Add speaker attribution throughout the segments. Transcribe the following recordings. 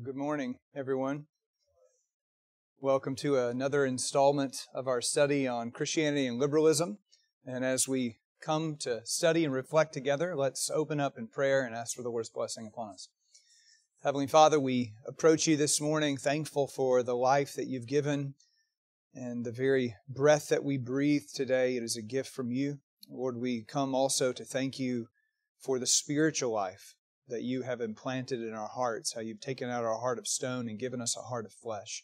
Speaker 1: Good morning, everyone. Welcome to another installment of our study on Christianity and liberalism. And as we come to study and reflect together, let's open up in prayer and ask for the Lord's blessing upon us. Heavenly Father, we approach you this morning thankful for the life that you've given and the very breath that we breathe today. It is a gift from you. Lord, we come also to thank you for the spiritual life that you have implanted in our hearts, how you've taken out our heart of stone and given us a heart of flesh.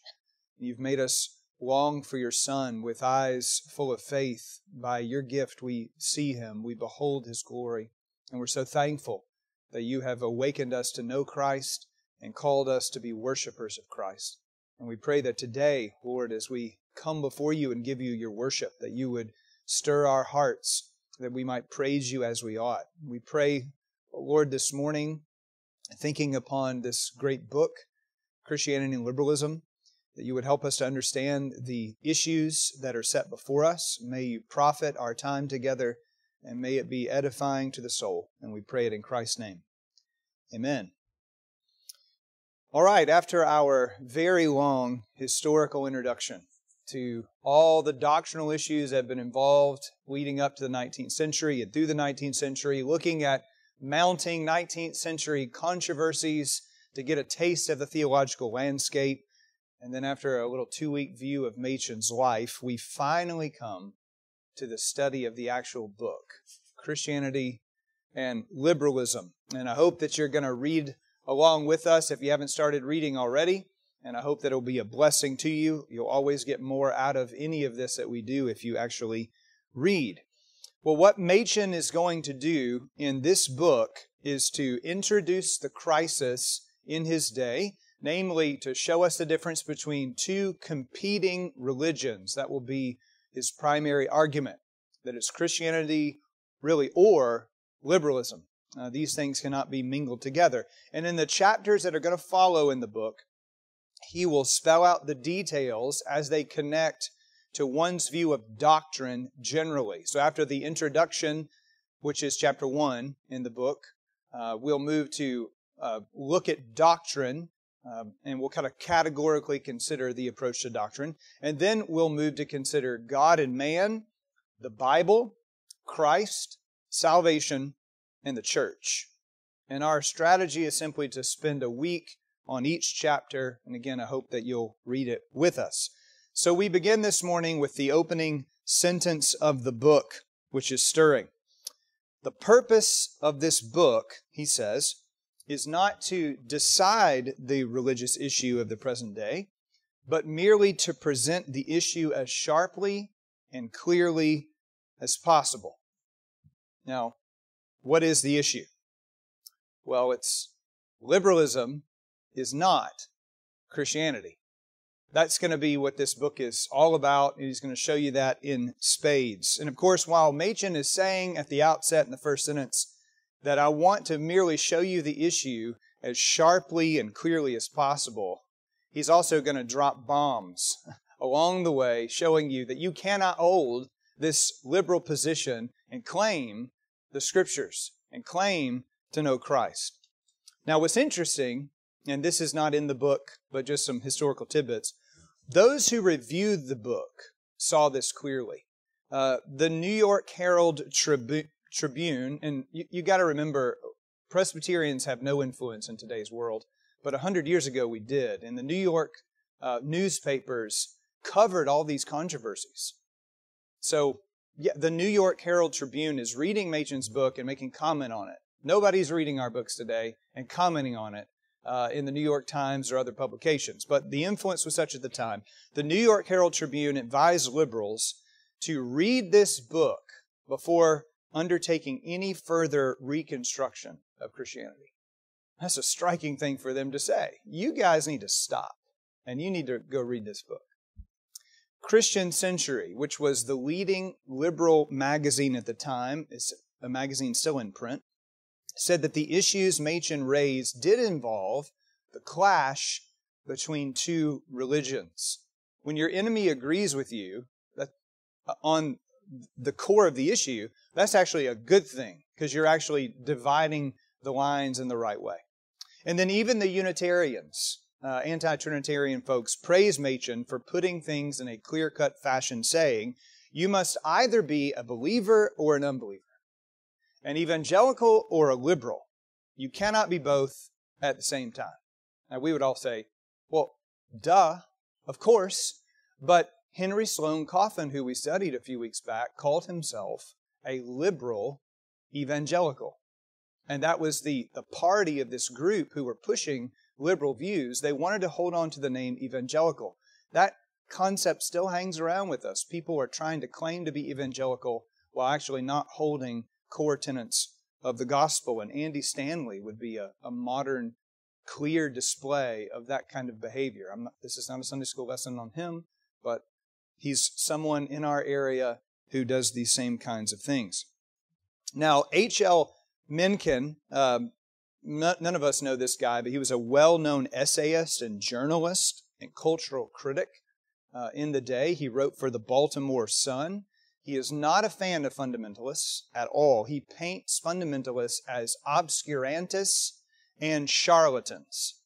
Speaker 1: You've made us long for your Son with eyes full of faith. By your gift, we see him, we behold his glory, and we're so thankful that you have awakened us to know Christ and called us to be worshipers of Christ. And we pray that today, Lord, as we come before you and give you your worship, that you would stir our hearts, that we might praise you as we ought. We pray Lord, this morning, thinking upon this great book, Christianity and Liberalism, that you would help us to understand the issues that are set before us. May you profit our time together, and may it be edifying to the soul. And we pray it in Christ's name. Amen. All right, after our very long historical introduction to all the doctrinal issues that have been involved leading up to the 19th century and through the 19th century, looking at mounting 19th century controversies to get a taste of the theological landscape. And then, after a little two week view of Machen's life, we finally come to the study of the actual book Christianity and Liberalism. And I hope that you're going to read along with us if you haven't started reading already. And I hope that it'll be a blessing to you. You'll always get more out of any of this that we do if you actually read. Well, what Machen is going to do in this book is to introduce the crisis in his day, namely to show us the difference between two competing religions. That will be his primary argument that it's Christianity, really, or liberalism. Uh, these things cannot be mingled together. And in the chapters that are going to follow in the book, he will spell out the details as they connect to one's view of doctrine generally. So after the introduction, which is chapter 1 in the book, uh, we'll move to uh, look at doctrine, um, and we'll kind of categorically consider the approach to doctrine. And then we'll move to consider God and man, the Bible, Christ, salvation, and the church. And our strategy is simply to spend a week on each chapter. And again, I hope that you'll read it with us. So we begin this morning with the opening sentence of the book, which is stirring. The purpose of this book, he says, is not to decide the religious issue of the present day, but merely to present the issue as sharply and clearly as possible. Now, what is the issue? Well, it's liberalism is not Christianity. That's going to be what this book is all about. And he's going to show you that in spades. And of course, while Machen is saying at the outset in the first sentence that I want to merely show you the issue as sharply and clearly as possible, he's also going to drop bombs along the way showing you that you cannot hold this liberal position and claim the scriptures and claim to know Christ. Now, what's interesting, and this is not in the book, but just some historical tidbits, those who reviewed the book saw this clearly. Uh, the New York Herald Tribu- Tribune, and you, you got to remember, Presbyterians have no influence in today's world, but a hundred years ago we did. And the New York uh, newspapers covered all these controversies. So, yeah, the New York Herald Tribune is reading Machen's book and making comment on it. Nobody's reading our books today and commenting on it uh, in the New York Times or other publications, but the influence was such at the time. The New York Herald Tribune advised liberals to read this book before undertaking any further reconstruction of Christianity. That's a striking thing for them to say. You guys need to stop and you need to go read this book. Christian Century, which was the leading liberal magazine at the time, is a magazine still in print, said that the issues Machen raised did involve the clash between two religions. When your enemy agrees with you that, uh, on the core of the issue, that's actually a good thing because you're actually dividing the lines in the right way. And then even the Unitarians uh, anti Trinitarian folks praise Machen for putting things in a clear cut fashion, saying, You must either be a believer or an unbeliever, an evangelical or a liberal. You cannot be both at the same time. Now, we would all say, Well, duh, of course. But Henry Sloane Coffin, who we studied a few weeks back, called himself a liberal evangelical. And that was the, the party of this group who were pushing liberal views. They wanted to hold on to the name evangelical. That concept still hangs around with us. People are trying to claim to be evangelical while actually not holding core tenets of the gospel. And Andy Stanley would be a, a modern, clear display of that kind of behavior. Not, this is not a Sunday school lesson on him, but he's someone in our area who does these same kinds of things. Now, H.L. Mencken, um, none of us know this guy, but he was a well known essayist and journalist and cultural critic uh, in the day. He wrote for the Baltimore Sun. He is not a fan of fundamentalists at all. He paints fundamentalists as obscurantists and charlatans.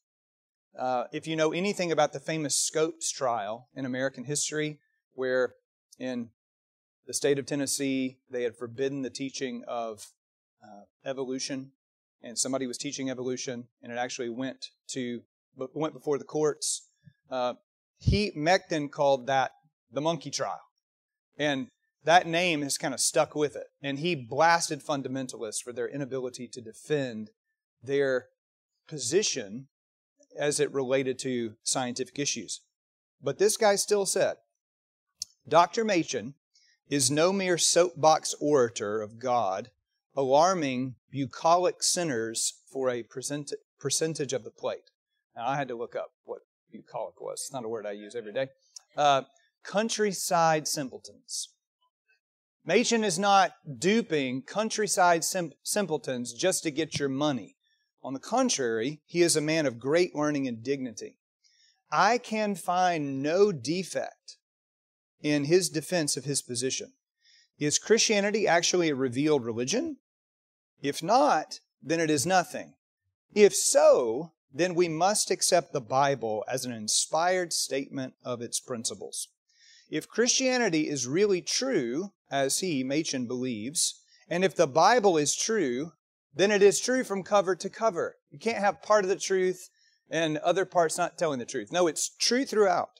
Speaker 1: Uh, if you know anything about the famous Scopes trial in American history, where in the state of Tennessee they had forbidden the teaching of uh, evolution, and somebody was teaching evolution, and it actually went to went before the courts. Uh, he Mencken called that the monkey trial, and that name has kind of stuck with it. And he blasted fundamentalists for their inability to defend their position as it related to scientific issues. But this guy still said, Dr. Machen is no mere soapbox orator of God alarming bucolic sinners for a percentage of the plate. Now, I had to look up what bucolic was. It's not a word I use every day. Uh, countryside simpletons. Machen is not duping countryside sim- simpletons just to get your money. On the contrary, he is a man of great learning and dignity. I can find no defect in his defense of his position. Is Christianity actually a revealed religion? If not, then it is nothing. If so, then we must accept the Bible as an inspired statement of its principles. If Christianity is really true, as he, Machen, believes, and if the Bible is true, then it is true from cover to cover. You can't have part of the truth and other parts not telling the truth. No, it's true throughout.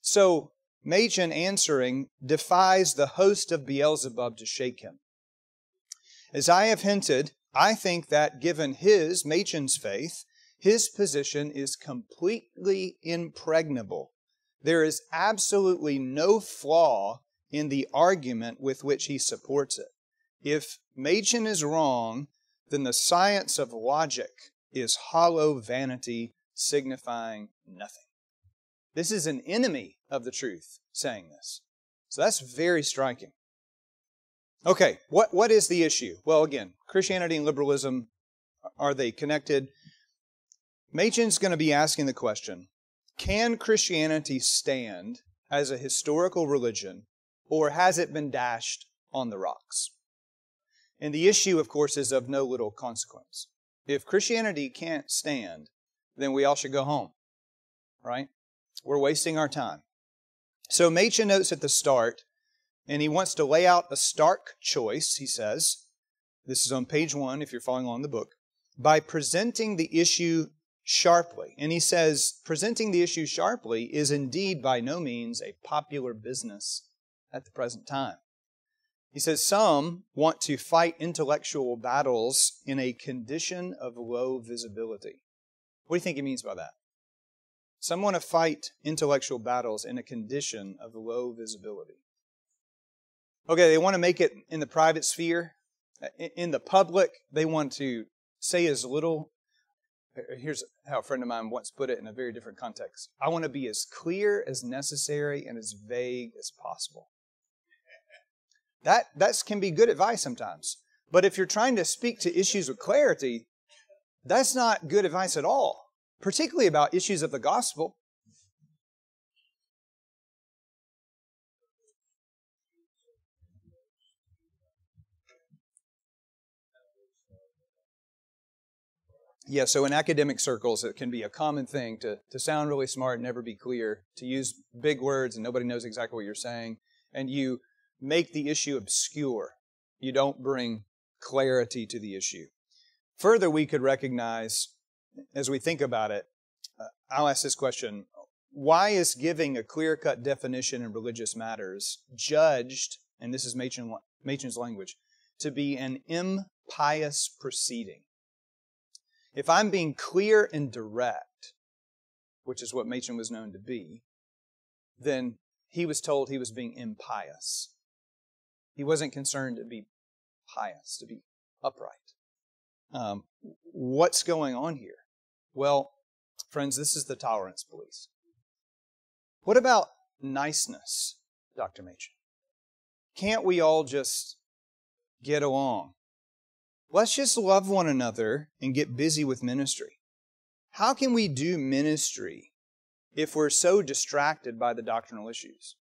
Speaker 1: So Machen answering defies the host of Beelzebub to shake him. As I have hinted, I think that given his, Machen's faith, his position is completely impregnable. There is absolutely no flaw in the argument with which he supports it. If Machen is wrong, then the science of logic is hollow vanity signifying nothing. This is an enemy of the truth saying this. So that's very striking. Okay, what, what is the issue? Well, again, Christianity and liberalism, uh, are they connected? Machen's going to be asking the question Can Christianity stand as a historical religion, or has it been dashed on the rocks? And the issue, of course, is of no little consequence. If Christianity can't stand, then we all should go home, right? We're wasting our time. So Machen notes at the start, and he wants to lay out a stark choice, he says. This is on page one, if you're following along the book, by presenting the issue sharply. And he says, presenting the issue sharply is indeed by no means a popular business at the present time. He says, some want to fight intellectual battles in a condition of low visibility. What do you think he means by that? Some want to fight intellectual battles in a condition of low visibility. Okay, they want to make it in the private sphere. In the public, they want to say as little. Here's how a friend of mine once put it in a very different context. I want to be as clear as necessary and as vague as possible. That, that can be good advice sometimes. But if you're trying to speak to issues with clarity, that's not good advice at all particularly about issues of the gospel. Yeah, so in academic circles, it can be a common thing to, to sound really smart and never be clear, to use big words and nobody knows exactly what you're saying, and you make the issue obscure. You don't bring clarity to the issue. Further, we could recognize, as we think about it, uh, I'll ask this question Why is giving a clear cut definition in religious matters judged, and this is Machen, Machen's language, to be an impious proceeding? If I'm being clear and direct, which is what Machen was known to be, then he was told he was being impious. He wasn't concerned to be pious, to be upright. Um, what's going on here? Well, friends, this is the tolerance police. What about niceness, Dr. Machen? Can't we all just get along? Let's just love one another and get busy with ministry. How can we do ministry if we're so distracted by the doctrinal issues?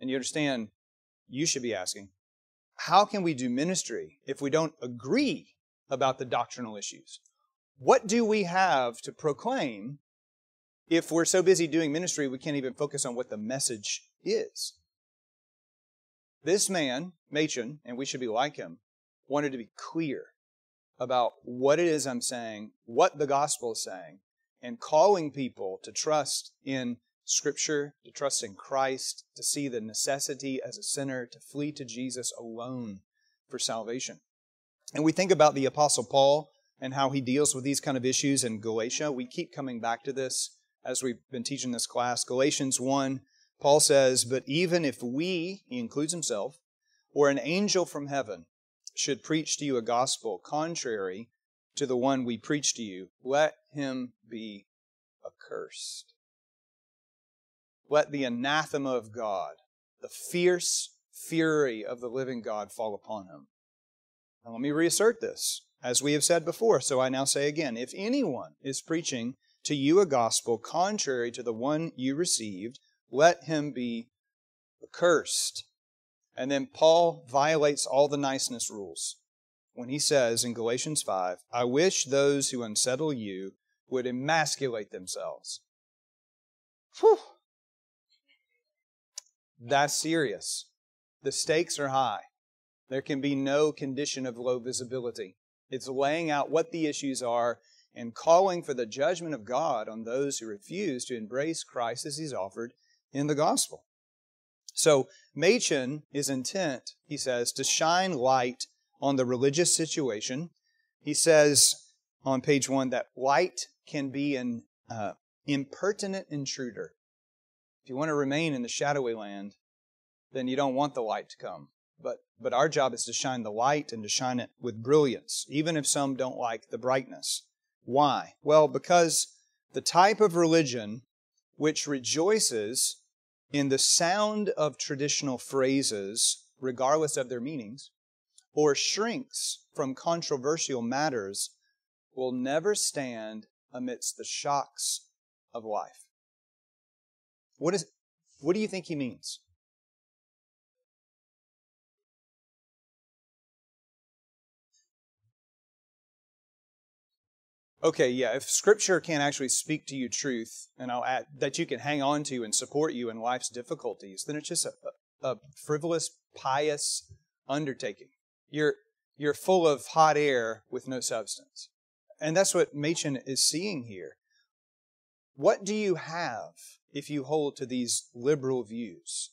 Speaker 1: And you understand, you should be asking, how can we do ministry if we don't agree about the doctrinal issues? What do we have to proclaim if we're so busy doing ministry we can't even focus on what the message is? This man, Machen, and we should be like him, wanted to be clear about what it is I'm saying, what the gospel is saying, and calling people to trust in Scripture, to trust in Christ, to see the necessity as a sinner, to flee to Jesus alone for salvation. And we think about the Apostle Paul and how he deals with these kind of issues in Galatia. We keep coming back to this as we've been teaching this class. Galatians 1, Paul says, But even if we, he includes himself, or an angel from heaven should preach to you a gospel contrary to the one we preach to you, let him be accursed. Let the anathema of God, the fierce fury of the living God, fall upon him. Now, let me reassert this. As we have said before, so I now say again if anyone is preaching to you a gospel contrary to the one you received, let him be accursed. And then Paul violates all the niceness rules when he says in Galatians 5, I wish those who unsettle you would emasculate themselves. Whew. That's serious. The stakes are high. There can be no condition of low visibility. It's laying out what the issues are and calling for the judgment of God on those who refuse to embrace Christ as he's offered in the gospel. So, Machen is intent, he says, to shine light on the religious situation. He says on page one that light can be an uh, impertinent intruder. If you want to remain in the shadowy land, then you don't want the light to come. But, but our job is to shine the light and to shine it with brilliance, even if some don't like the brightness. Why? Well, because the type of religion which rejoices in the sound of traditional phrases, regardless of their meanings, or shrinks from controversial matters, will never stand amidst the shocks of life. What, is, what do you think he means? okay, yeah, if Scripture can't actually speak to you truth, and I'll add that you can hang on to and support you in life's difficulties, then it's just a, a frivolous, pious undertaking. You're you're full of hot air with no substance, and that's what Machen is seeing here. What do you have if you hold to these liberal views?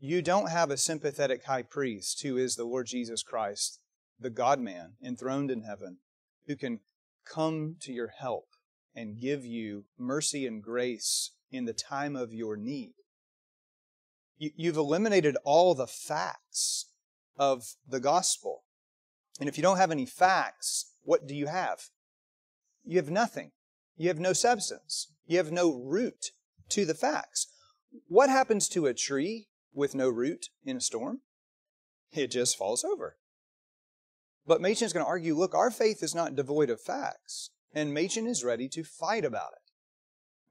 Speaker 1: You don't have a sympathetic high priest who is the Lord Jesus Christ, the God man enthroned in heaven, who can come to your help and give you mercy and grace in the time of your need. You've eliminated all the facts of the gospel. And if you don't have any facts, what do you have? You have nothing. You have no substance. You have no root to the facts. What happens to a tree with no root in a storm? It just falls over. But Machen is going to argue look, our faith is not devoid of facts. And Machen is ready to fight about it.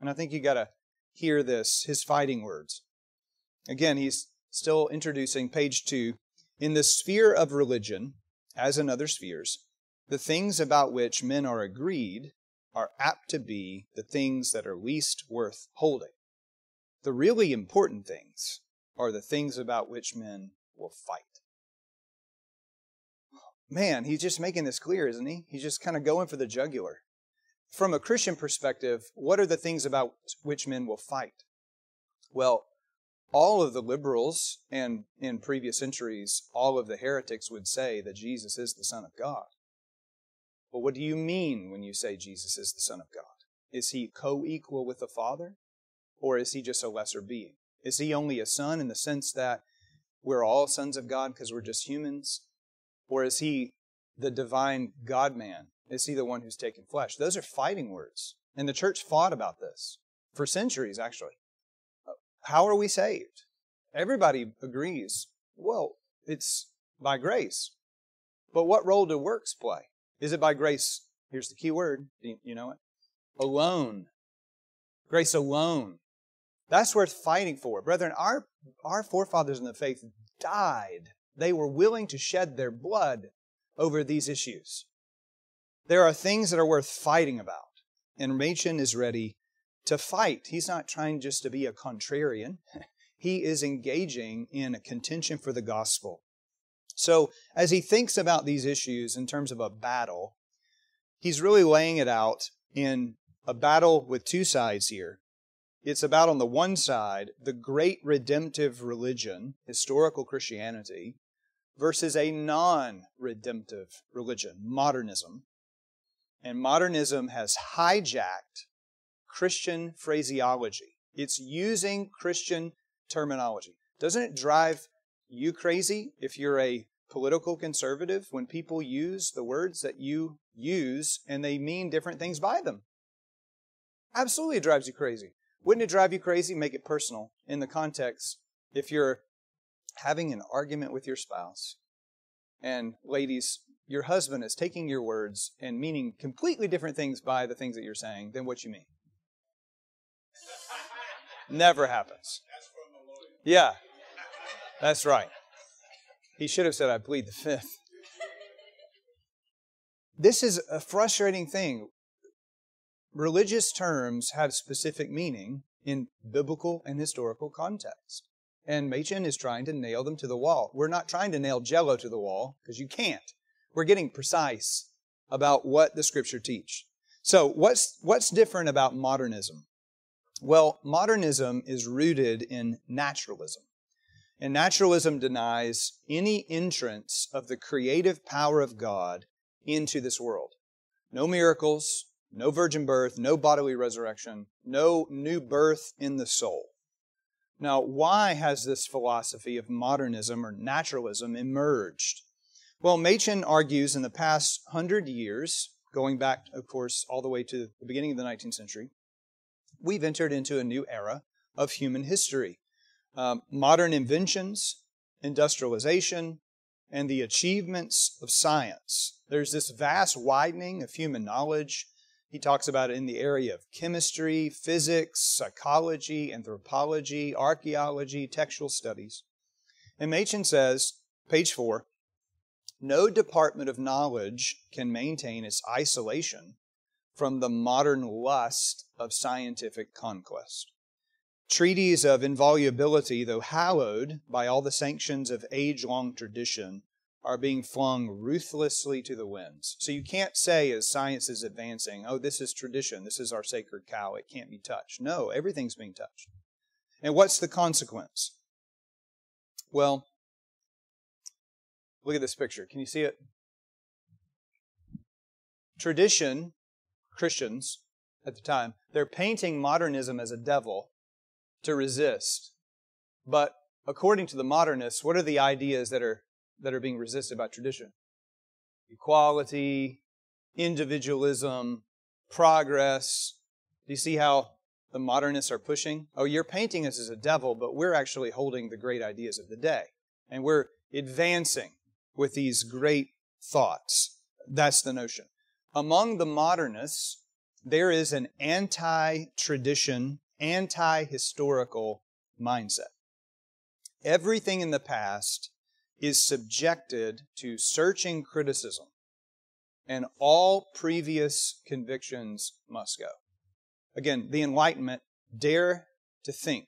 Speaker 1: And I think you got to hear this, his fighting words. Again, he's still introducing page two. In the sphere of religion, as in other spheres, the things about which men are agreed are apt to be the things that are least worth holding. The really important things are the things about which men will fight. Man, he's just making this clear, isn't he? He's just kind of going for the jugular. From a Christian perspective, what are the things about which men will fight? Well, all of the liberals and in previous centuries, all of the heretics would say that Jesus is the Son of God. But what do you mean when you say Jesus is the Son of God? Is he co equal with the Father? Or is he just a lesser being? Is he only a son in the sense that we're all sons of God because we're just humans? Or is he the divine God man? Is he the one who's taken flesh? Those are fighting words. And the church fought about this for centuries, actually. How are we saved? Everybody agrees. Well, it's by grace. But what role do works play? Is it by grace? Here's the key word. You know it? Alone. Grace alone. That's worth fighting for. Brethren, our, our forefathers in the faith died. They were willing to shed their blood over these issues. There are things that are worth fighting about. And Machen is ready to fight. He's not trying just to be a contrarian. He is engaging in a contention for the gospel. So, as he thinks about these issues in terms of a battle, he's really laying it out in a battle with two sides here. It's about, on the one side, the great redemptive religion, historical Christianity, versus a non redemptive religion, modernism. And modernism has hijacked Christian phraseology. It's using Christian terminology. Doesn't it drive you crazy if you're a political conservative when people use the words that you use and they mean different things by them? Absolutely it drives you crazy. Wouldn't it drive you crazy? Make it personal in the context if you're having an argument with your spouse and ladies, your husband is taking your words and meaning completely different things by the things that you're saying than what you mean. Never happens. Yeah, that's right. He should have said, I plead the fifth. This is a frustrating thing. Religious terms have specific meaning in biblical and historical context. And Machen is trying to nail them to the wall. We're not trying to nail jello to the wall, because you can't. We're getting precise about what the scripture teach. So what's, what's different about modernism? Well, modernism is rooted in naturalism. And naturalism denies any entrance of the creative power of God into this world. No miracles, no virgin birth, no bodily resurrection, no new birth in the soul. Now, why has this philosophy of modernism or naturalism emerged? Well, Machen argues in the past hundred years, going back, of course, all the way to the beginning of the 19th century, we've entered into a new era of human history. Um, modern inventions, industrialization, and the achievements of science. There's this vast widening of human knowledge. He talks about it in the area of chemistry, physics, psychology, anthropology, archaeology, textual studies. And Machen says, page four, no department of knowledge can maintain its isolation from the modern lust of scientific conquest. Treaties of inviolability, though hallowed by all the sanctions of age long tradition, are being flung ruthlessly to the winds. So you can't say, as science is advancing, oh, this is tradition, this is our sacred cow, it can't be touched. No, everything's being touched. And what's the consequence? Well, look at this picture. Can you see it? Tradition Christians at the time, they're painting modernism as a devil to resist. But according to the modernists, what are the ideas that are that are being resisted by tradition? Equality, individualism, progress. Do you see how the modernists are pushing? Oh, you're painting us as a devil, but we're actually holding the great ideas of the day. And we're advancing with these great thoughts. That's the notion. Among the modernists, there is an anti tradition, anti historical mindset. Everything in the past is subjected to searching criticism. and all previous convictions must go. Again, the Enlightenment, dare to think.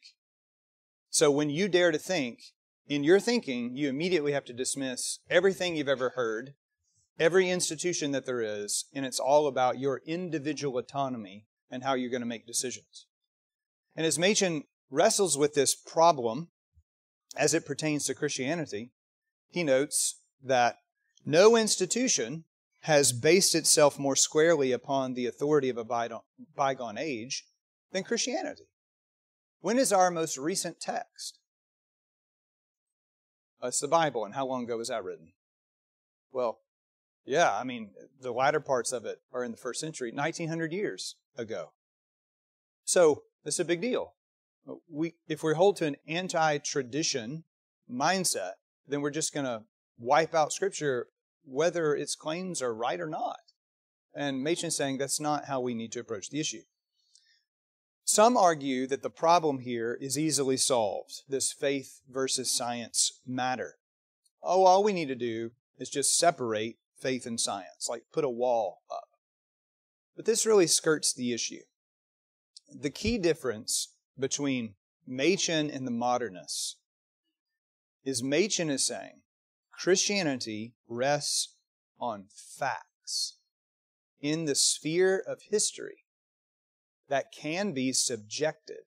Speaker 1: So when you dare to think, in your thinking, you immediately have to dismiss everything you've ever heard, every institution that there is, and it's all about your individual autonomy and how you're going to make decisions. And as Machen wrestles with this problem as it pertains to Christianity, he notes that no institution has based itself more squarely upon the authority of a bygone age than Christianity. When is our most recent text? Uh, it's the Bible. And how long ago was that written? Well, yeah, I mean, the latter parts of it are in the first century, 1900 years ago. So, it's a big deal. We, if we hold to an anti tradition mindset, then we're just going to wipe out Scripture whether its claims are right or not. And Machen's saying that's not how we need to approach the issue. Some argue that the problem here is easily solved, this faith versus science matter. Oh, all we need to do is just separate faith and science, like put a wall up. But this really skirts the issue. The key difference between Machen and the modernists is Machen is saying Christianity rests on facts in the sphere of history that can be subjected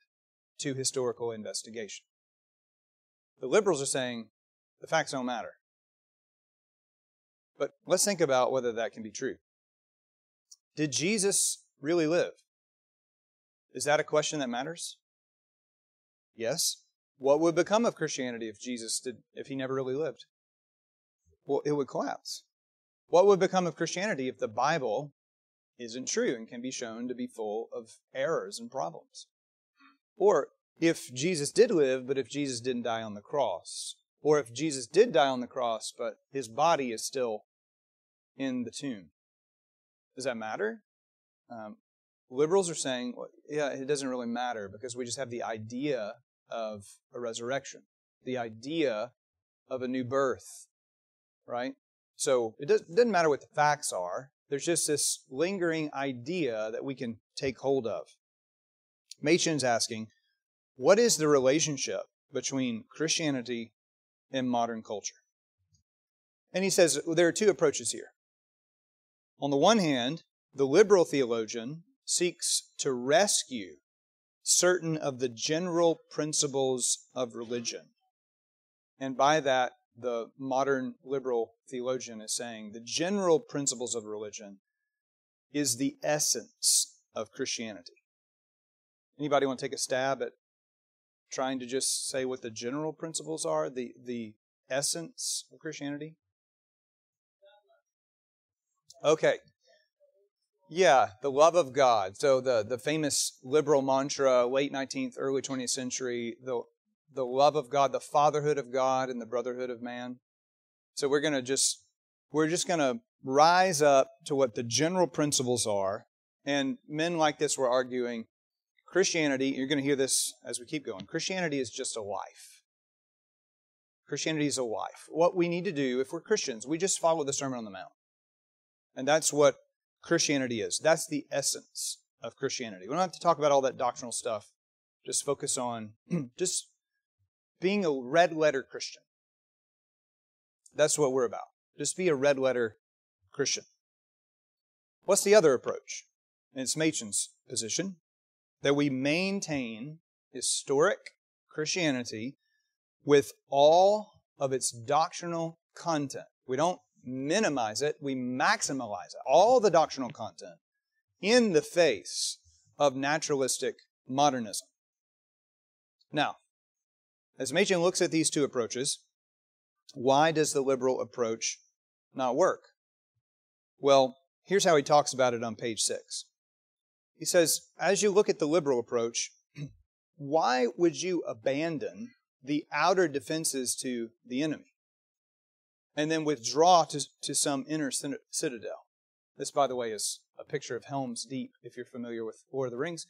Speaker 1: to historical investigation. The liberals are saying the facts don't matter. But let's think about whether that can be true. Did Jesus really live? Is that a question that matters? Yes. What would become of Christianity if Jesus did if he never really lived? well, it would collapse. What would become of Christianity if the Bible isn't true and can be shown to be full of errors and problems? Or if Jesus did live, but if Jesus didn't die on the cross? Or if Jesus did die on the cross, but his body is still in the tomb? Does that matter? Um, liberals are saying, well, yeah, it doesn't really matter because we just have the idea of a resurrection, the idea of a new birth, right? So it doesn't matter what the facts are. There's just this lingering idea that we can take hold of. Machen's asking, what is the relationship between Christianity and modern culture? And he says well, there are two approaches here. On the one hand, the liberal theologian seeks to rescue certain of the general principles of religion. And by that, the modern liberal theologian is saying the general principles of religion is the essence of Christianity. Anybody want to take a stab at trying to just say what the general principles are, the, the essence of Christianity? Okay. Yeah, the love of God. So the, the famous liberal mantra, late 19th, early 20th century, the the love of God, the fatherhood of God, and the brotherhood of man. So we're going to just we're just going to rise up to what the general principles are. And men like this were arguing Christianity, you're going to hear this as we keep going. Christianity is just a life. Christianity is a life. What we need to do, if we're Christians, we just follow the Sermon on the Mount. And that's what Christianity is. That's the essence of Christianity. We don't have to talk about all that doctrinal stuff. Just focus on just being a red letter Christian. That's what we're about. Just be a red letter Christian. What's the other approach? And it's Machen's position that we maintain historic Christianity with all of its doctrinal content. We don't minimize it, we maximize it. All the doctrinal content in the face of naturalistic modernism. Now, as Machen looks at these two approaches, why does the liberal approach not work? Well, here's how he talks about it on page six. He says, as you look at the liberal approach, why would you abandon the outer defenses to the enemy and then withdraw to, to some inner citadel? This, by the way, is a picture of Helm's Deep, if you're familiar with Lord of the Rings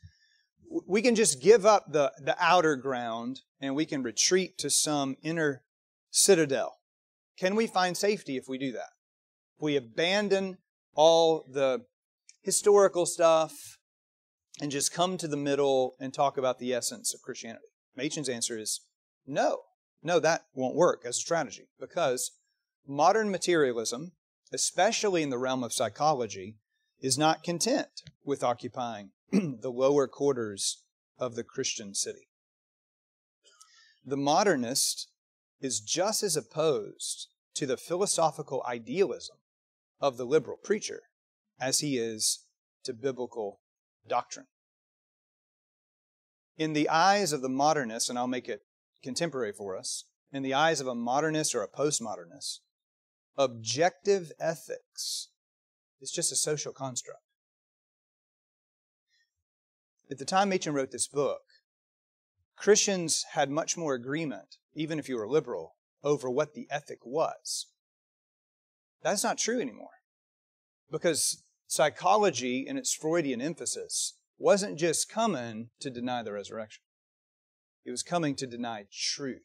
Speaker 1: we can just give up the, the outer ground and we can retreat to some inner citadel. Can we find safety if we do that? If we abandon all the historical stuff and just come to the middle and talk about the essence of Christianity? Machen's answer is no. No, that won't work as a strategy because modern materialism, especially in the realm of psychology, is not content with occupying the lower quarters of the Christian city. The modernist is just as opposed to the philosophical idealism of the liberal preacher as he is to biblical doctrine. In the eyes of the modernist, and I'll make it contemporary for us, in the eyes of a modernist or a postmodernist, objective ethics is just a social construct. At the time Machen wrote this book, Christians had much more agreement, even if you were liberal, over what the ethic was. That's not true anymore. Because psychology, in its Freudian emphasis, wasn't just coming to deny the resurrection, it was coming to deny truth.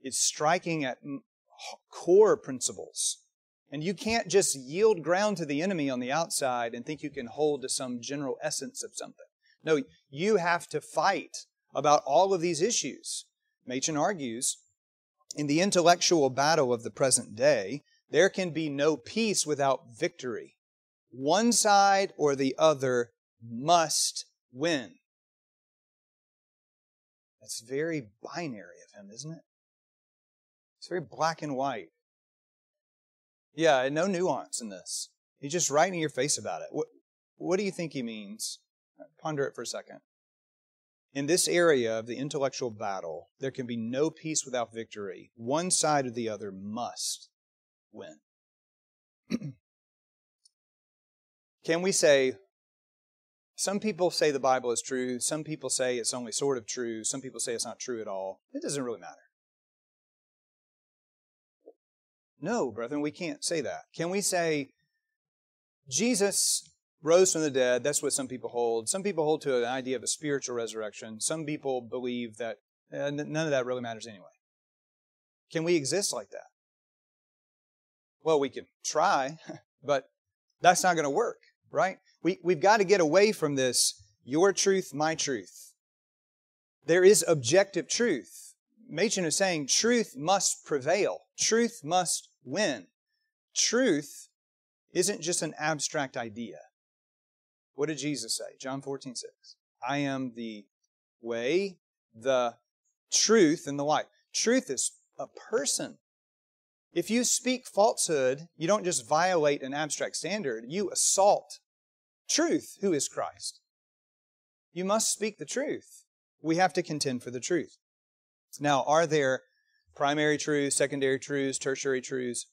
Speaker 1: It's striking at core principles. And you can't just yield ground to the enemy on the outside and think you can hold to some general essence of something. No, you have to fight about all of these issues. Machen argues in the intellectual battle of the present day, there can be no peace without victory. One side or the other must win. That's very binary of him, isn't it? It's very black and white. Yeah, no nuance in this. He's just right in your face about it. What, what do you think he means? Ponder it for a second. In this area of the intellectual battle, there can be no peace without victory. One side or the other must win. can we say, some people say the Bible is true, some people say it's only sort of true, some people say it's not true at all? It doesn't really matter. No, brethren, we can't say that. Can we say Jesus rose from the dead? That's what some people hold. Some people hold to an idea of a spiritual resurrection. Some people believe that uh, none of that really matters anyway. Can we exist like that? Well, we can try, but that's not going to work, right? We, we've got to get away from this your truth, my truth. There is objective truth. Machen is saying truth must prevail. Truth must win. Truth isn't just an abstract idea. What did Jesus say? John 14, 6. I am the way, the truth, and the life. Truth is a person. If you speak falsehood, you don't just violate an abstract standard, you assault truth, who is Christ. You must speak the truth. We have to contend for the truth. Now, are there primary truths, secondary truths, tertiary truths?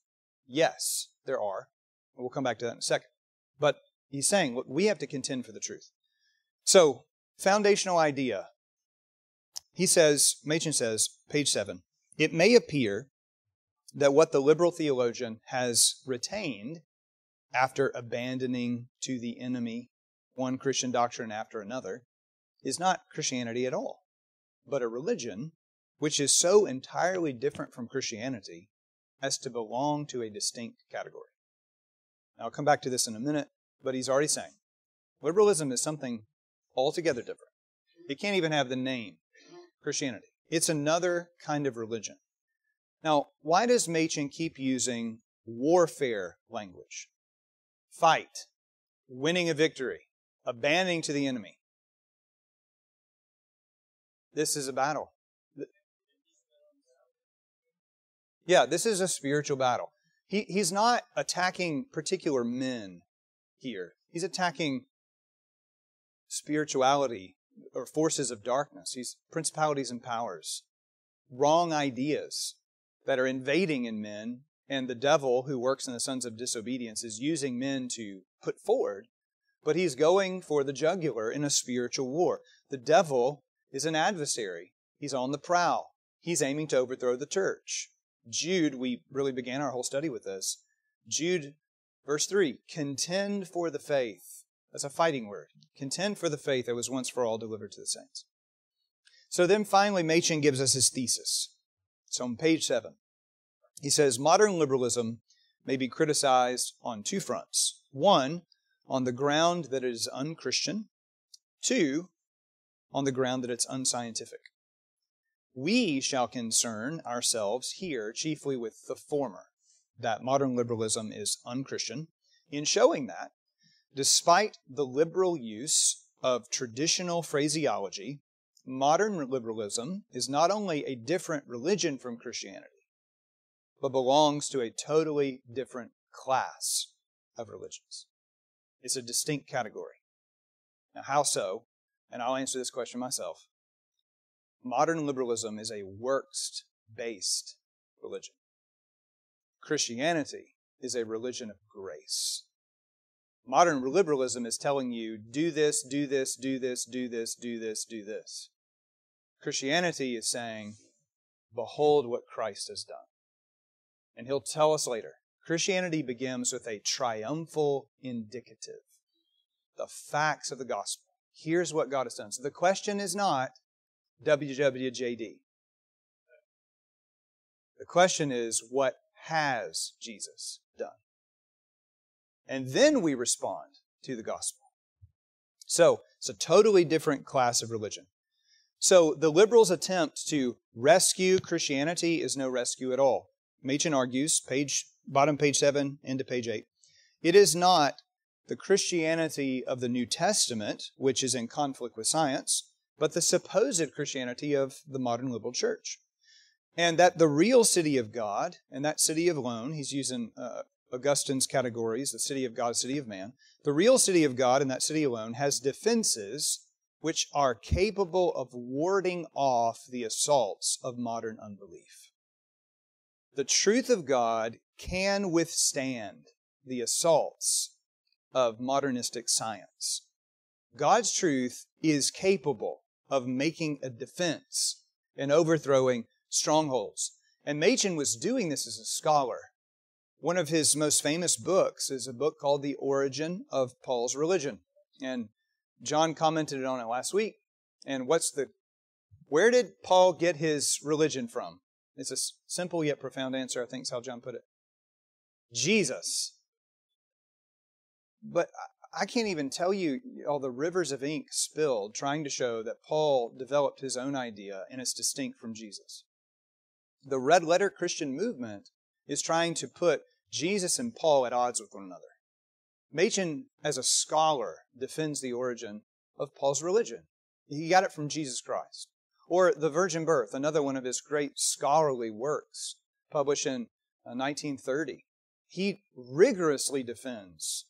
Speaker 1: Yes, there are. We'll come back to that in a second. But he's saying, look, we have to contend for the truth. So, foundational idea. He says, Machen says, page 7, it may appear that what the liberal theologian has retained after abandoning to the enemy one Christian doctrine after another is not Christianity at all, but a religion which is so entirely different from Christianity as to belong to a distinct category. Now, I'll come back to this in a minute, but he's already saying liberalism is something altogether different. It can't even have the name Christianity. It's another kind of religion. Now, why does Machen keep using warfare language? Fight, winning a victory, abandoning to the enemy. This is a battle. Yeah, this is a spiritual battle. He, he's not attacking particular men here. He's attacking spirituality or forces of darkness. He's principalities and powers, wrong ideas that are invading in men, and the devil who works in the sons of disobedience is using men to put forward, but he's going for the jugular in a spiritual war. The devil is an adversary. He's on the prowl. He's aiming to overthrow the church. Jude, we really began our whole study with this. Jude, verse 3 contend for the faith. That's a fighting word. Contend for the faith that was once for all delivered to the saints. So then finally, Machen gives us his thesis. So on page 7, he says modern liberalism may be criticized on two fronts. One, on the ground that it is unchristian. Two, on the ground that it's unscientific. We shall concern ourselves here chiefly with the former, that modern liberalism is unchristian, in showing that, despite the liberal use of traditional phraseology, modern liberalism is not only a different religion from Christianity, but belongs to a totally different class of religions. It's a distinct category. Now, how so? And I'll answer this question myself. Modern liberalism is a works based religion. Christianity is a religion of grace. Modern liberalism is telling you do this, do this, do this, do this, do this, do this. Christianity is saying, behold what Christ has done. And he'll tell us later. Christianity begins with a triumphal indicative. The facts of the gospel. Here's what God has done. So the question is not WWJD. The question is, what has Jesus done? And then we respond to the gospel. So, it's a totally different class of religion. So, the liberals' attempt to rescue Christianity is no rescue at all. Machen argues, page bottom page 7 into page 8. It is not the Christianity of the New Testament, which is in conflict with science, but the supposed Christianity of the modern liberal church. And that the real city of God, and that city of alone, he's using uh, Augustine's categories, the city of God, city of man, the real city of God and that city alone has defenses which are capable of warding off the assaults of modern unbelief. The truth of God can withstand the assaults of modernistic science. God's truth is capable of making a defense and overthrowing strongholds. And Machen was doing this as a scholar. One of his most famous books is a book called The Origin of Paul's Religion. And John commented on it last week. And what's the where did Paul get his religion from? It's a simple yet profound answer, I think is how John put it. Jesus. But uh, I can't even tell you all the rivers of ink spilled trying to show that Paul developed his own idea and it's distinct from Jesus. The red letter Christian movement is trying to put Jesus and Paul at odds with one another. Machen, as a scholar, defends the origin of Paul's religion. He got it from Jesus Christ. Or The Virgin Birth, another one of his great scholarly works, published in 1930. Uh, he rigorously defends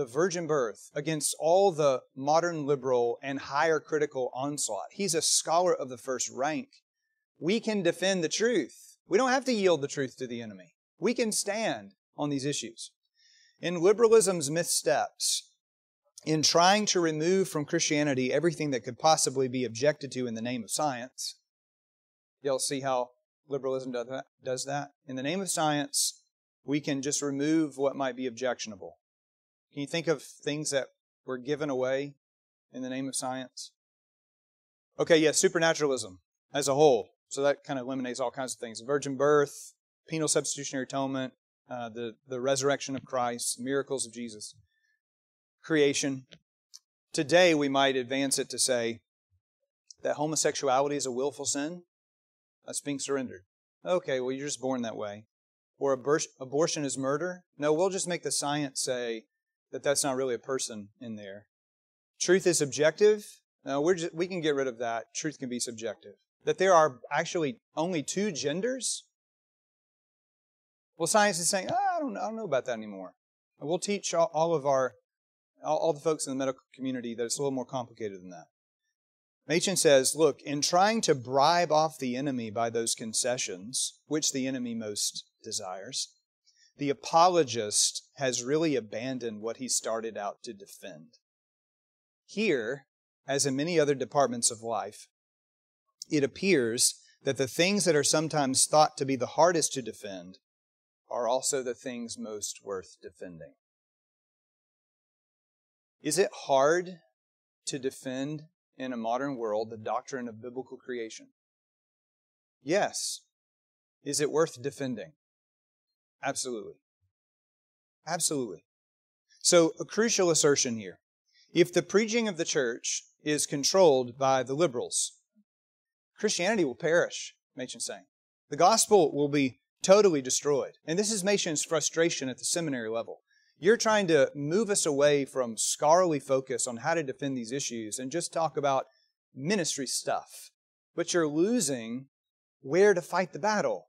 Speaker 1: the virgin birth against all the modern liberal and higher critical onslaught. He's a scholar of the first rank. We can defend the truth. We don't have to yield the truth to the enemy. We can stand on these issues. In liberalism's missteps, in trying to remove from Christianity everything that could possibly be objected to in the name of science, you'll see how liberalism does that. In the name of science, we can just remove what might be objectionable. Can you think of things that were given away in the name of science? Okay, yes, yeah, supernaturalism as a whole. So that kind of eliminates all kinds of things. Virgin birth, penal substitutionary atonement, uh, the, the resurrection of Christ, miracles of Jesus, creation. Today, we might advance it to say that homosexuality is a willful sin. That's being surrendered. Okay, well, you're just born that way. Or abortion is murder. No, we'll just make the science say that that's not really a person in there. Truth is objective. No, we're just, we can get rid of that. Truth can be subjective. That there are actually only two genders. Well, science is saying, oh, I, don't, I don't know about that anymore. And we'll teach all, all of our, all, all the folks in the medical community that it's a little more complicated than that. Machen says, look, in trying to bribe off the enemy by those concessions, which the enemy most desires, the apologist has really abandoned what he started out to defend. Here, as in many other departments of life, it appears that the things that are sometimes thought to be the hardest to defend are also the things most worth defending. Is it hard to defend in a modern world the doctrine of biblical creation? Yes. Is it worth defending? Absolutely. Absolutely. So, a crucial assertion here. If the preaching of the church is controlled by the liberals, Christianity will perish, Machen's saying. The gospel will be totally destroyed. And this is Machen's frustration at the seminary level. You're trying to move us away from scholarly focus on how to defend these issues and just talk about ministry stuff. But you're losing where to fight the battle.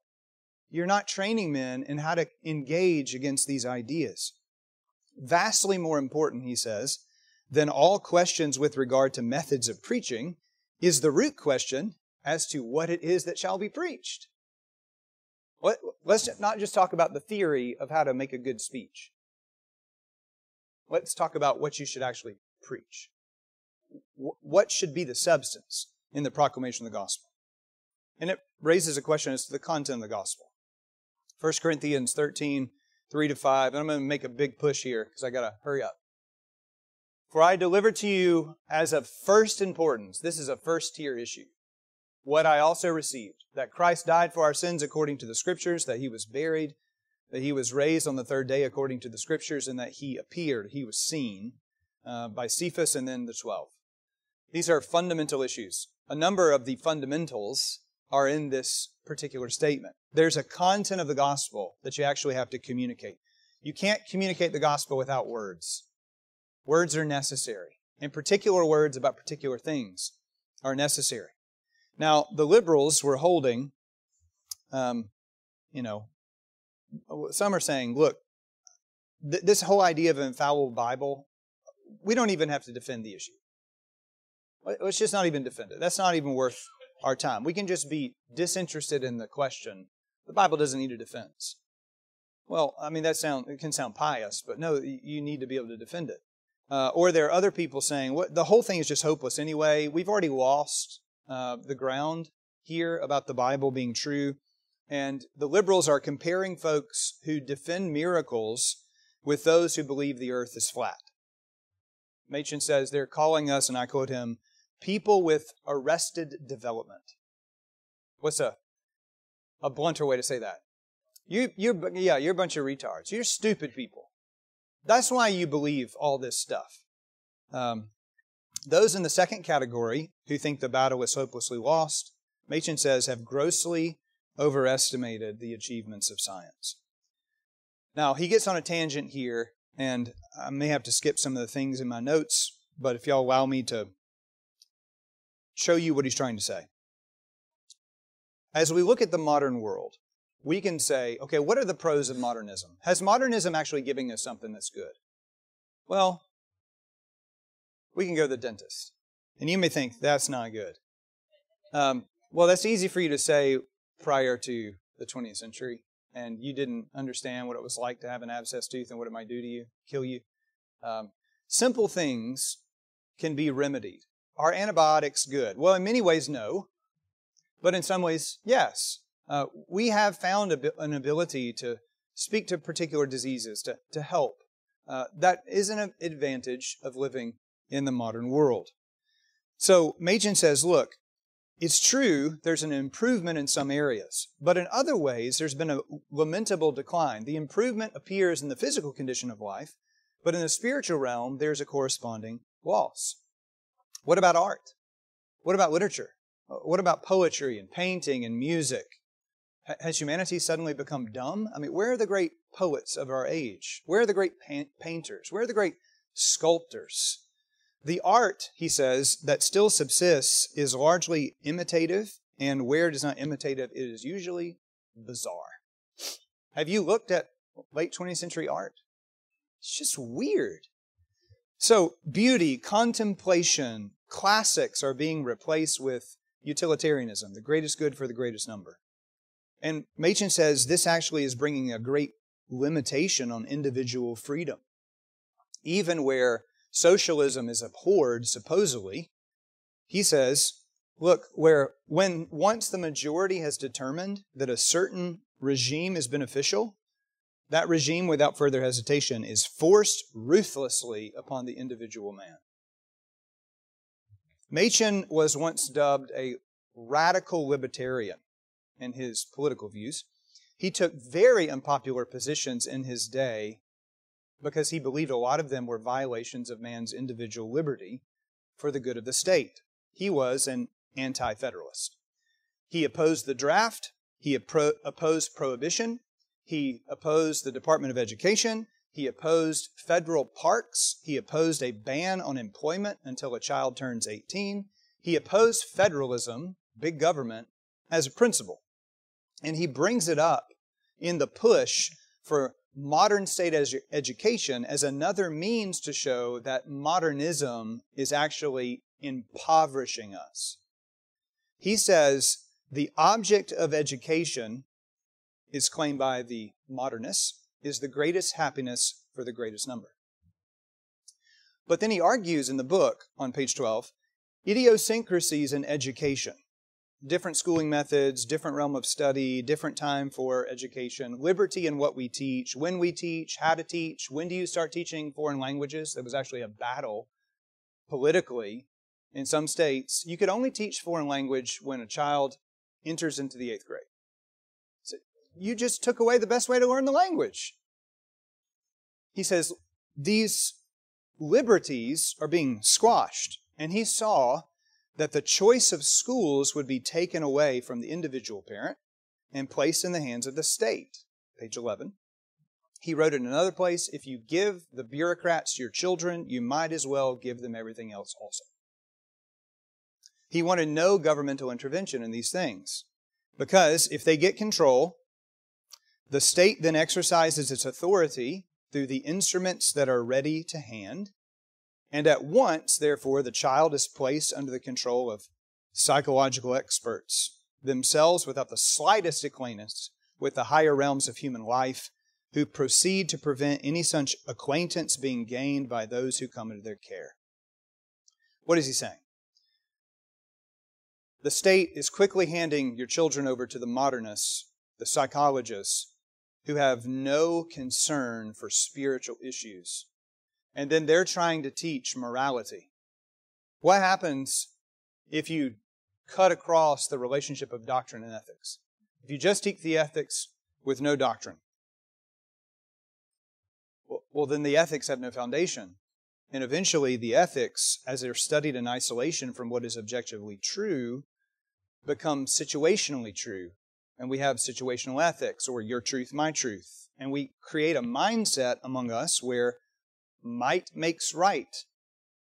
Speaker 1: You're not training men in how to engage against these ideas. Vastly more important, he says, than all questions with regard to methods of preaching is the root question as to what it is that shall be preached. Let's not just talk about the theory of how to make a good speech. Let's talk about what you should actually preach. What should be the substance in the proclamation of the gospel? And it raises a question as to the content of the gospel. 1 Corinthians 13, 3 to 5. And I'm going to make a big push here because I got to hurry up. For I delivered to you as of first importance. This is a first tier issue what I also received that Christ died for our sins according to the Scriptures, that he was buried, that he was raised on the third day according to the Scriptures, and that he appeared, he was seen uh, by Cephas and then the twelve. These are fundamental issues. A number of the fundamentals are in this particular statement. There's a content of the gospel that you actually have to communicate. You can't communicate the gospel without words. Words are necessary, and particular words about particular things are necessary. Now, the liberals were holding, um, you know, some are saying, look, th- this whole idea of an infallible Bible, we don't even have to defend the issue. Let's just not even defend it. That's not even worth our time. We can just be disinterested in the question. The Bible doesn't need a defense. Well, I mean, that sound it can sound pious, but no, you need to be able to defend it. Uh, or there are other people saying, "What the whole thing is just hopeless anyway. We've already lost uh, the ground here about the Bible being true. And the liberals are comparing folks who defend miracles with those who believe the earth is flat. Machen says they're calling us, and I quote him, people with arrested development. What's a, a blunter way to say that? You, you're, yeah, you're a bunch of retards. You're stupid people. That's why you believe all this stuff. Um, those in the second category who think the battle is hopelessly lost, Machen says, have grossly overestimated the achievements of science. Now, he gets on a tangent here, and I may have to skip some of the things in my notes, but if y'all allow me to show you what he's trying to say. As we look at the modern world, we can say, okay, what are the pros of modernism? Has modernism actually giving us something that's good? Well, we can go to the dentist. And you may think that's not good. Um, well, that's easy for you to say prior to the 20th century, and you didn't understand what it was like to have an abscess tooth and what it might do to you, kill you. Um, simple things can be remedied. Are antibiotics good? Well, in many ways, no. But in some ways, yes. Uh, we have found an ability to speak to particular diseases, to, to help. Uh, that is an advantage of living in the modern world. So Machen says, look, it's true there's an improvement in some areas, but in other ways there's been a lamentable decline. The improvement appears in the physical condition of life, but in the spiritual realm there's a corresponding loss. What about art? What about literature? Uh, what about poetry and painting and music? Has humanity suddenly become dumb? I mean, where are the great poets of our age? Where are the great painters? Where are the great sculptors? The art, he says, that still subsists is largely imitative, and where it is not imitative, it is usually bizarre. Have you looked at late 20th century art? It's just weird. So, beauty, contemplation, classics are being replaced with utilitarianism, the greatest good for the greatest number. And Machen says this actually is bringing a great limitation on individual freedom. Even where socialism is abhorred, supposedly, he says, look, where when once the majority has determined that a certain regime is beneficial, that regime, without further hesitation, is forced ruthlessly upon the individual man. Machen was once dubbed a radical libertarian in his political views. He took very unpopular positions in his day because he believed a lot of them were violations of man's individual liberty for the good of the state. He was an anti federalist. He opposed the draft, he opposed prohibition, he opposed the Department of Education, he opposed federal parks, he opposed a ban on employment until a child turns 18, he opposed federalism, big government, as a principle. And he brings it up in the push for modern state edu- education as another means to show that modernism is actually impoverishing us. He says the object of education is claimed by the modernists is the greatest happiness for the greatest number. But then he argues in the book on page 12 idiosyncrasies in education different schooling methods, different realm of study, different time for education, liberty in what we teach, when we teach, how to teach, when do you start teaching foreign languages? There was actually a battle politically in some states. You could only teach foreign language when a child enters into the eighth grade. You just took away the best way to learn the language. He says these liberties are being squashed. And he saw that the choice of schools would be taken away from the individual parent and placed in the hands of the state. Page 11. He wrote in another place if you give the bureaucrats your children, you might as well give them everything else also. He wanted no governmental intervention in these things because if they get control, the state then exercises its authority through the instruments that are ready to hand and at once, therefore, the child is placed under the control of psychological experts, themselves without the slightest acquaintance with the higher realms of human life, who proceed to prevent any such acquaintance being gained by those who come into their care. What is he saying? The state is quickly handing your children over to the modernists, the psychologists, who have no concern for spiritual issues and then they're trying to teach morality. What happens if you cut across the relationship of doctrine and ethics? If you just teach the ethics with no doctrine? Well, then the ethics have no foundation. And eventually, the ethics, as they're studied in isolation from what is objectively true, become situationally true. And we have situational ethics, or your truth, my truth. And we create a mindset among us where might makes right.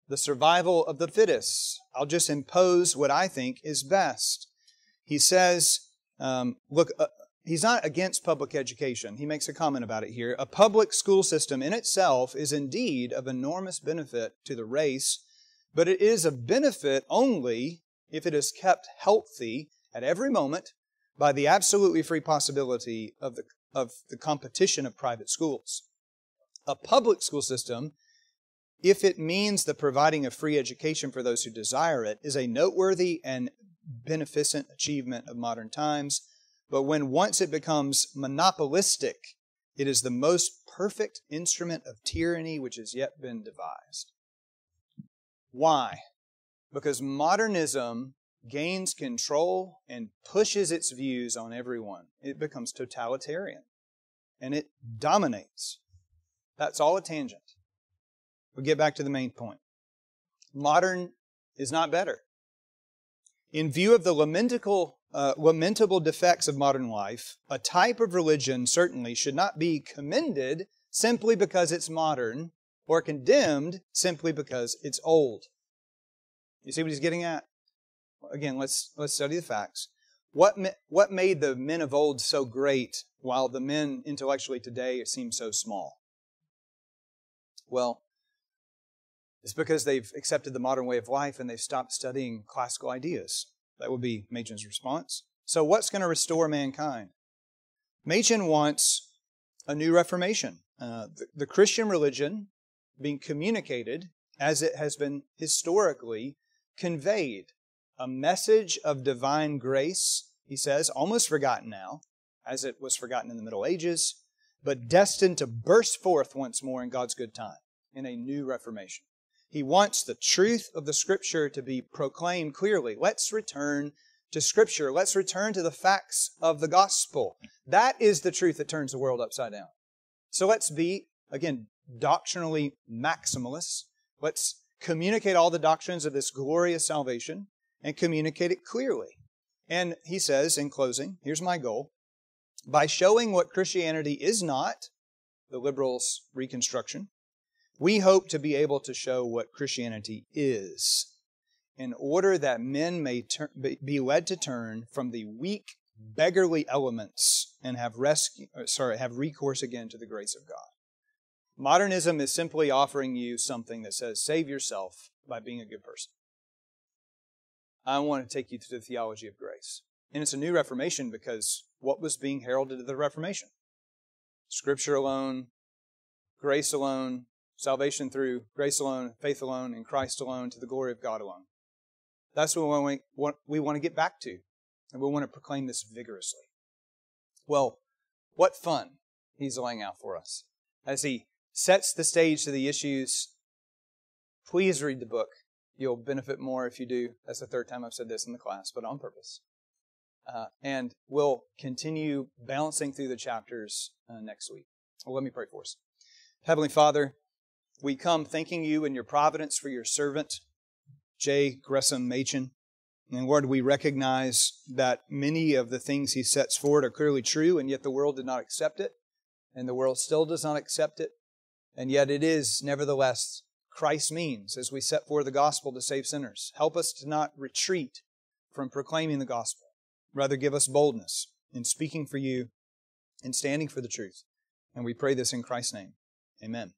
Speaker 1: The survival of the fittest. I'll just impose what I think is best. He says, um, look, uh, he's not against public education. He makes a comment about it here. A public school system in itself is indeed of enormous benefit to the race, but it is of benefit only if it is kept healthy at every moment by the absolutely free possibility of the, of the competition of private schools a public school system, if it means the providing of free education for those who desire it, is a noteworthy and beneficent achievement of modern times. But when once it becomes monopolistic, it is the most perfect instrument of tyranny which has yet been devised. Why? Because modernism gains control and pushes its views on everyone. It becomes totalitarian and it dominates. That's all a tangent. We get back to the main point. Modern is not better. In view of the lamentable, uh, lamentable defects of modern life, a type of religion certainly should not be commended simply because it's modern or condemned simply because it's old. You see what he's getting at? Again, let's, let's study the facts. What, what made the men of old so great while the men intellectually today seem so small? Well, it's because they've accepted the modern way of life and they've stopped studying classical ideas. That would be Machen's response. So, what's going to restore mankind? Machen wants a new reformation. Uh, the, the Christian religion being communicated as it has been historically conveyed. A message of divine grace, he says, almost forgotten now, as it was forgotten in the Middle Ages, but destined to burst forth once more in God's good time in a new reformation. He wants the truth of the Scripture to be proclaimed clearly. Let's return to Scripture. Let's return to the facts of the gospel. That is the truth that turns the world upside down. So let's be, again, doctrinally maximalists. Let's communicate all the doctrines of this glorious salvation and communicate it clearly. And he says in closing, here's my goal. By showing what Christianity is not, the liberals' reconstruction, we hope to be able to show what Christianity is in order that men may ter- be led to turn from the weak, beggarly elements and have rescue, uh, sorry, have recourse again to the grace of God. Modernism is simply offering you something that says, save yourself by being a good person. I want to take you to the theology of grace. And it's a new Reformation because what was being heralded at the Reformation? Scripture alone, grace alone, salvation through grace alone, faith alone, in Christ alone, to the glory of God alone. That's what we want to get back to. And we want to proclaim this vigorously. Well, what fun he's laying out for us. As he sets the stage to the issues, please read the book. You'll benefit more if you do. That's the third time I've said this in the class, but on purpose. Uh, and we'll continue balancing through the chapters uh, next week. Well, let me pray for us. Heavenly Father, we come thanking you in your providence for your servant, J. Gresham Machen. And Lord, we recognize that many of the things he sets forward are clearly true, and yet the world did not accept it, and the world still does not accept it. And yet it is, nevertheless, Christ's means as we set forth the gospel to save sinners. Help us to not retreat from proclaiming the gospel. Rather, give us boldness in speaking for you and standing for the truth. And we pray this in Christ's name. Amen.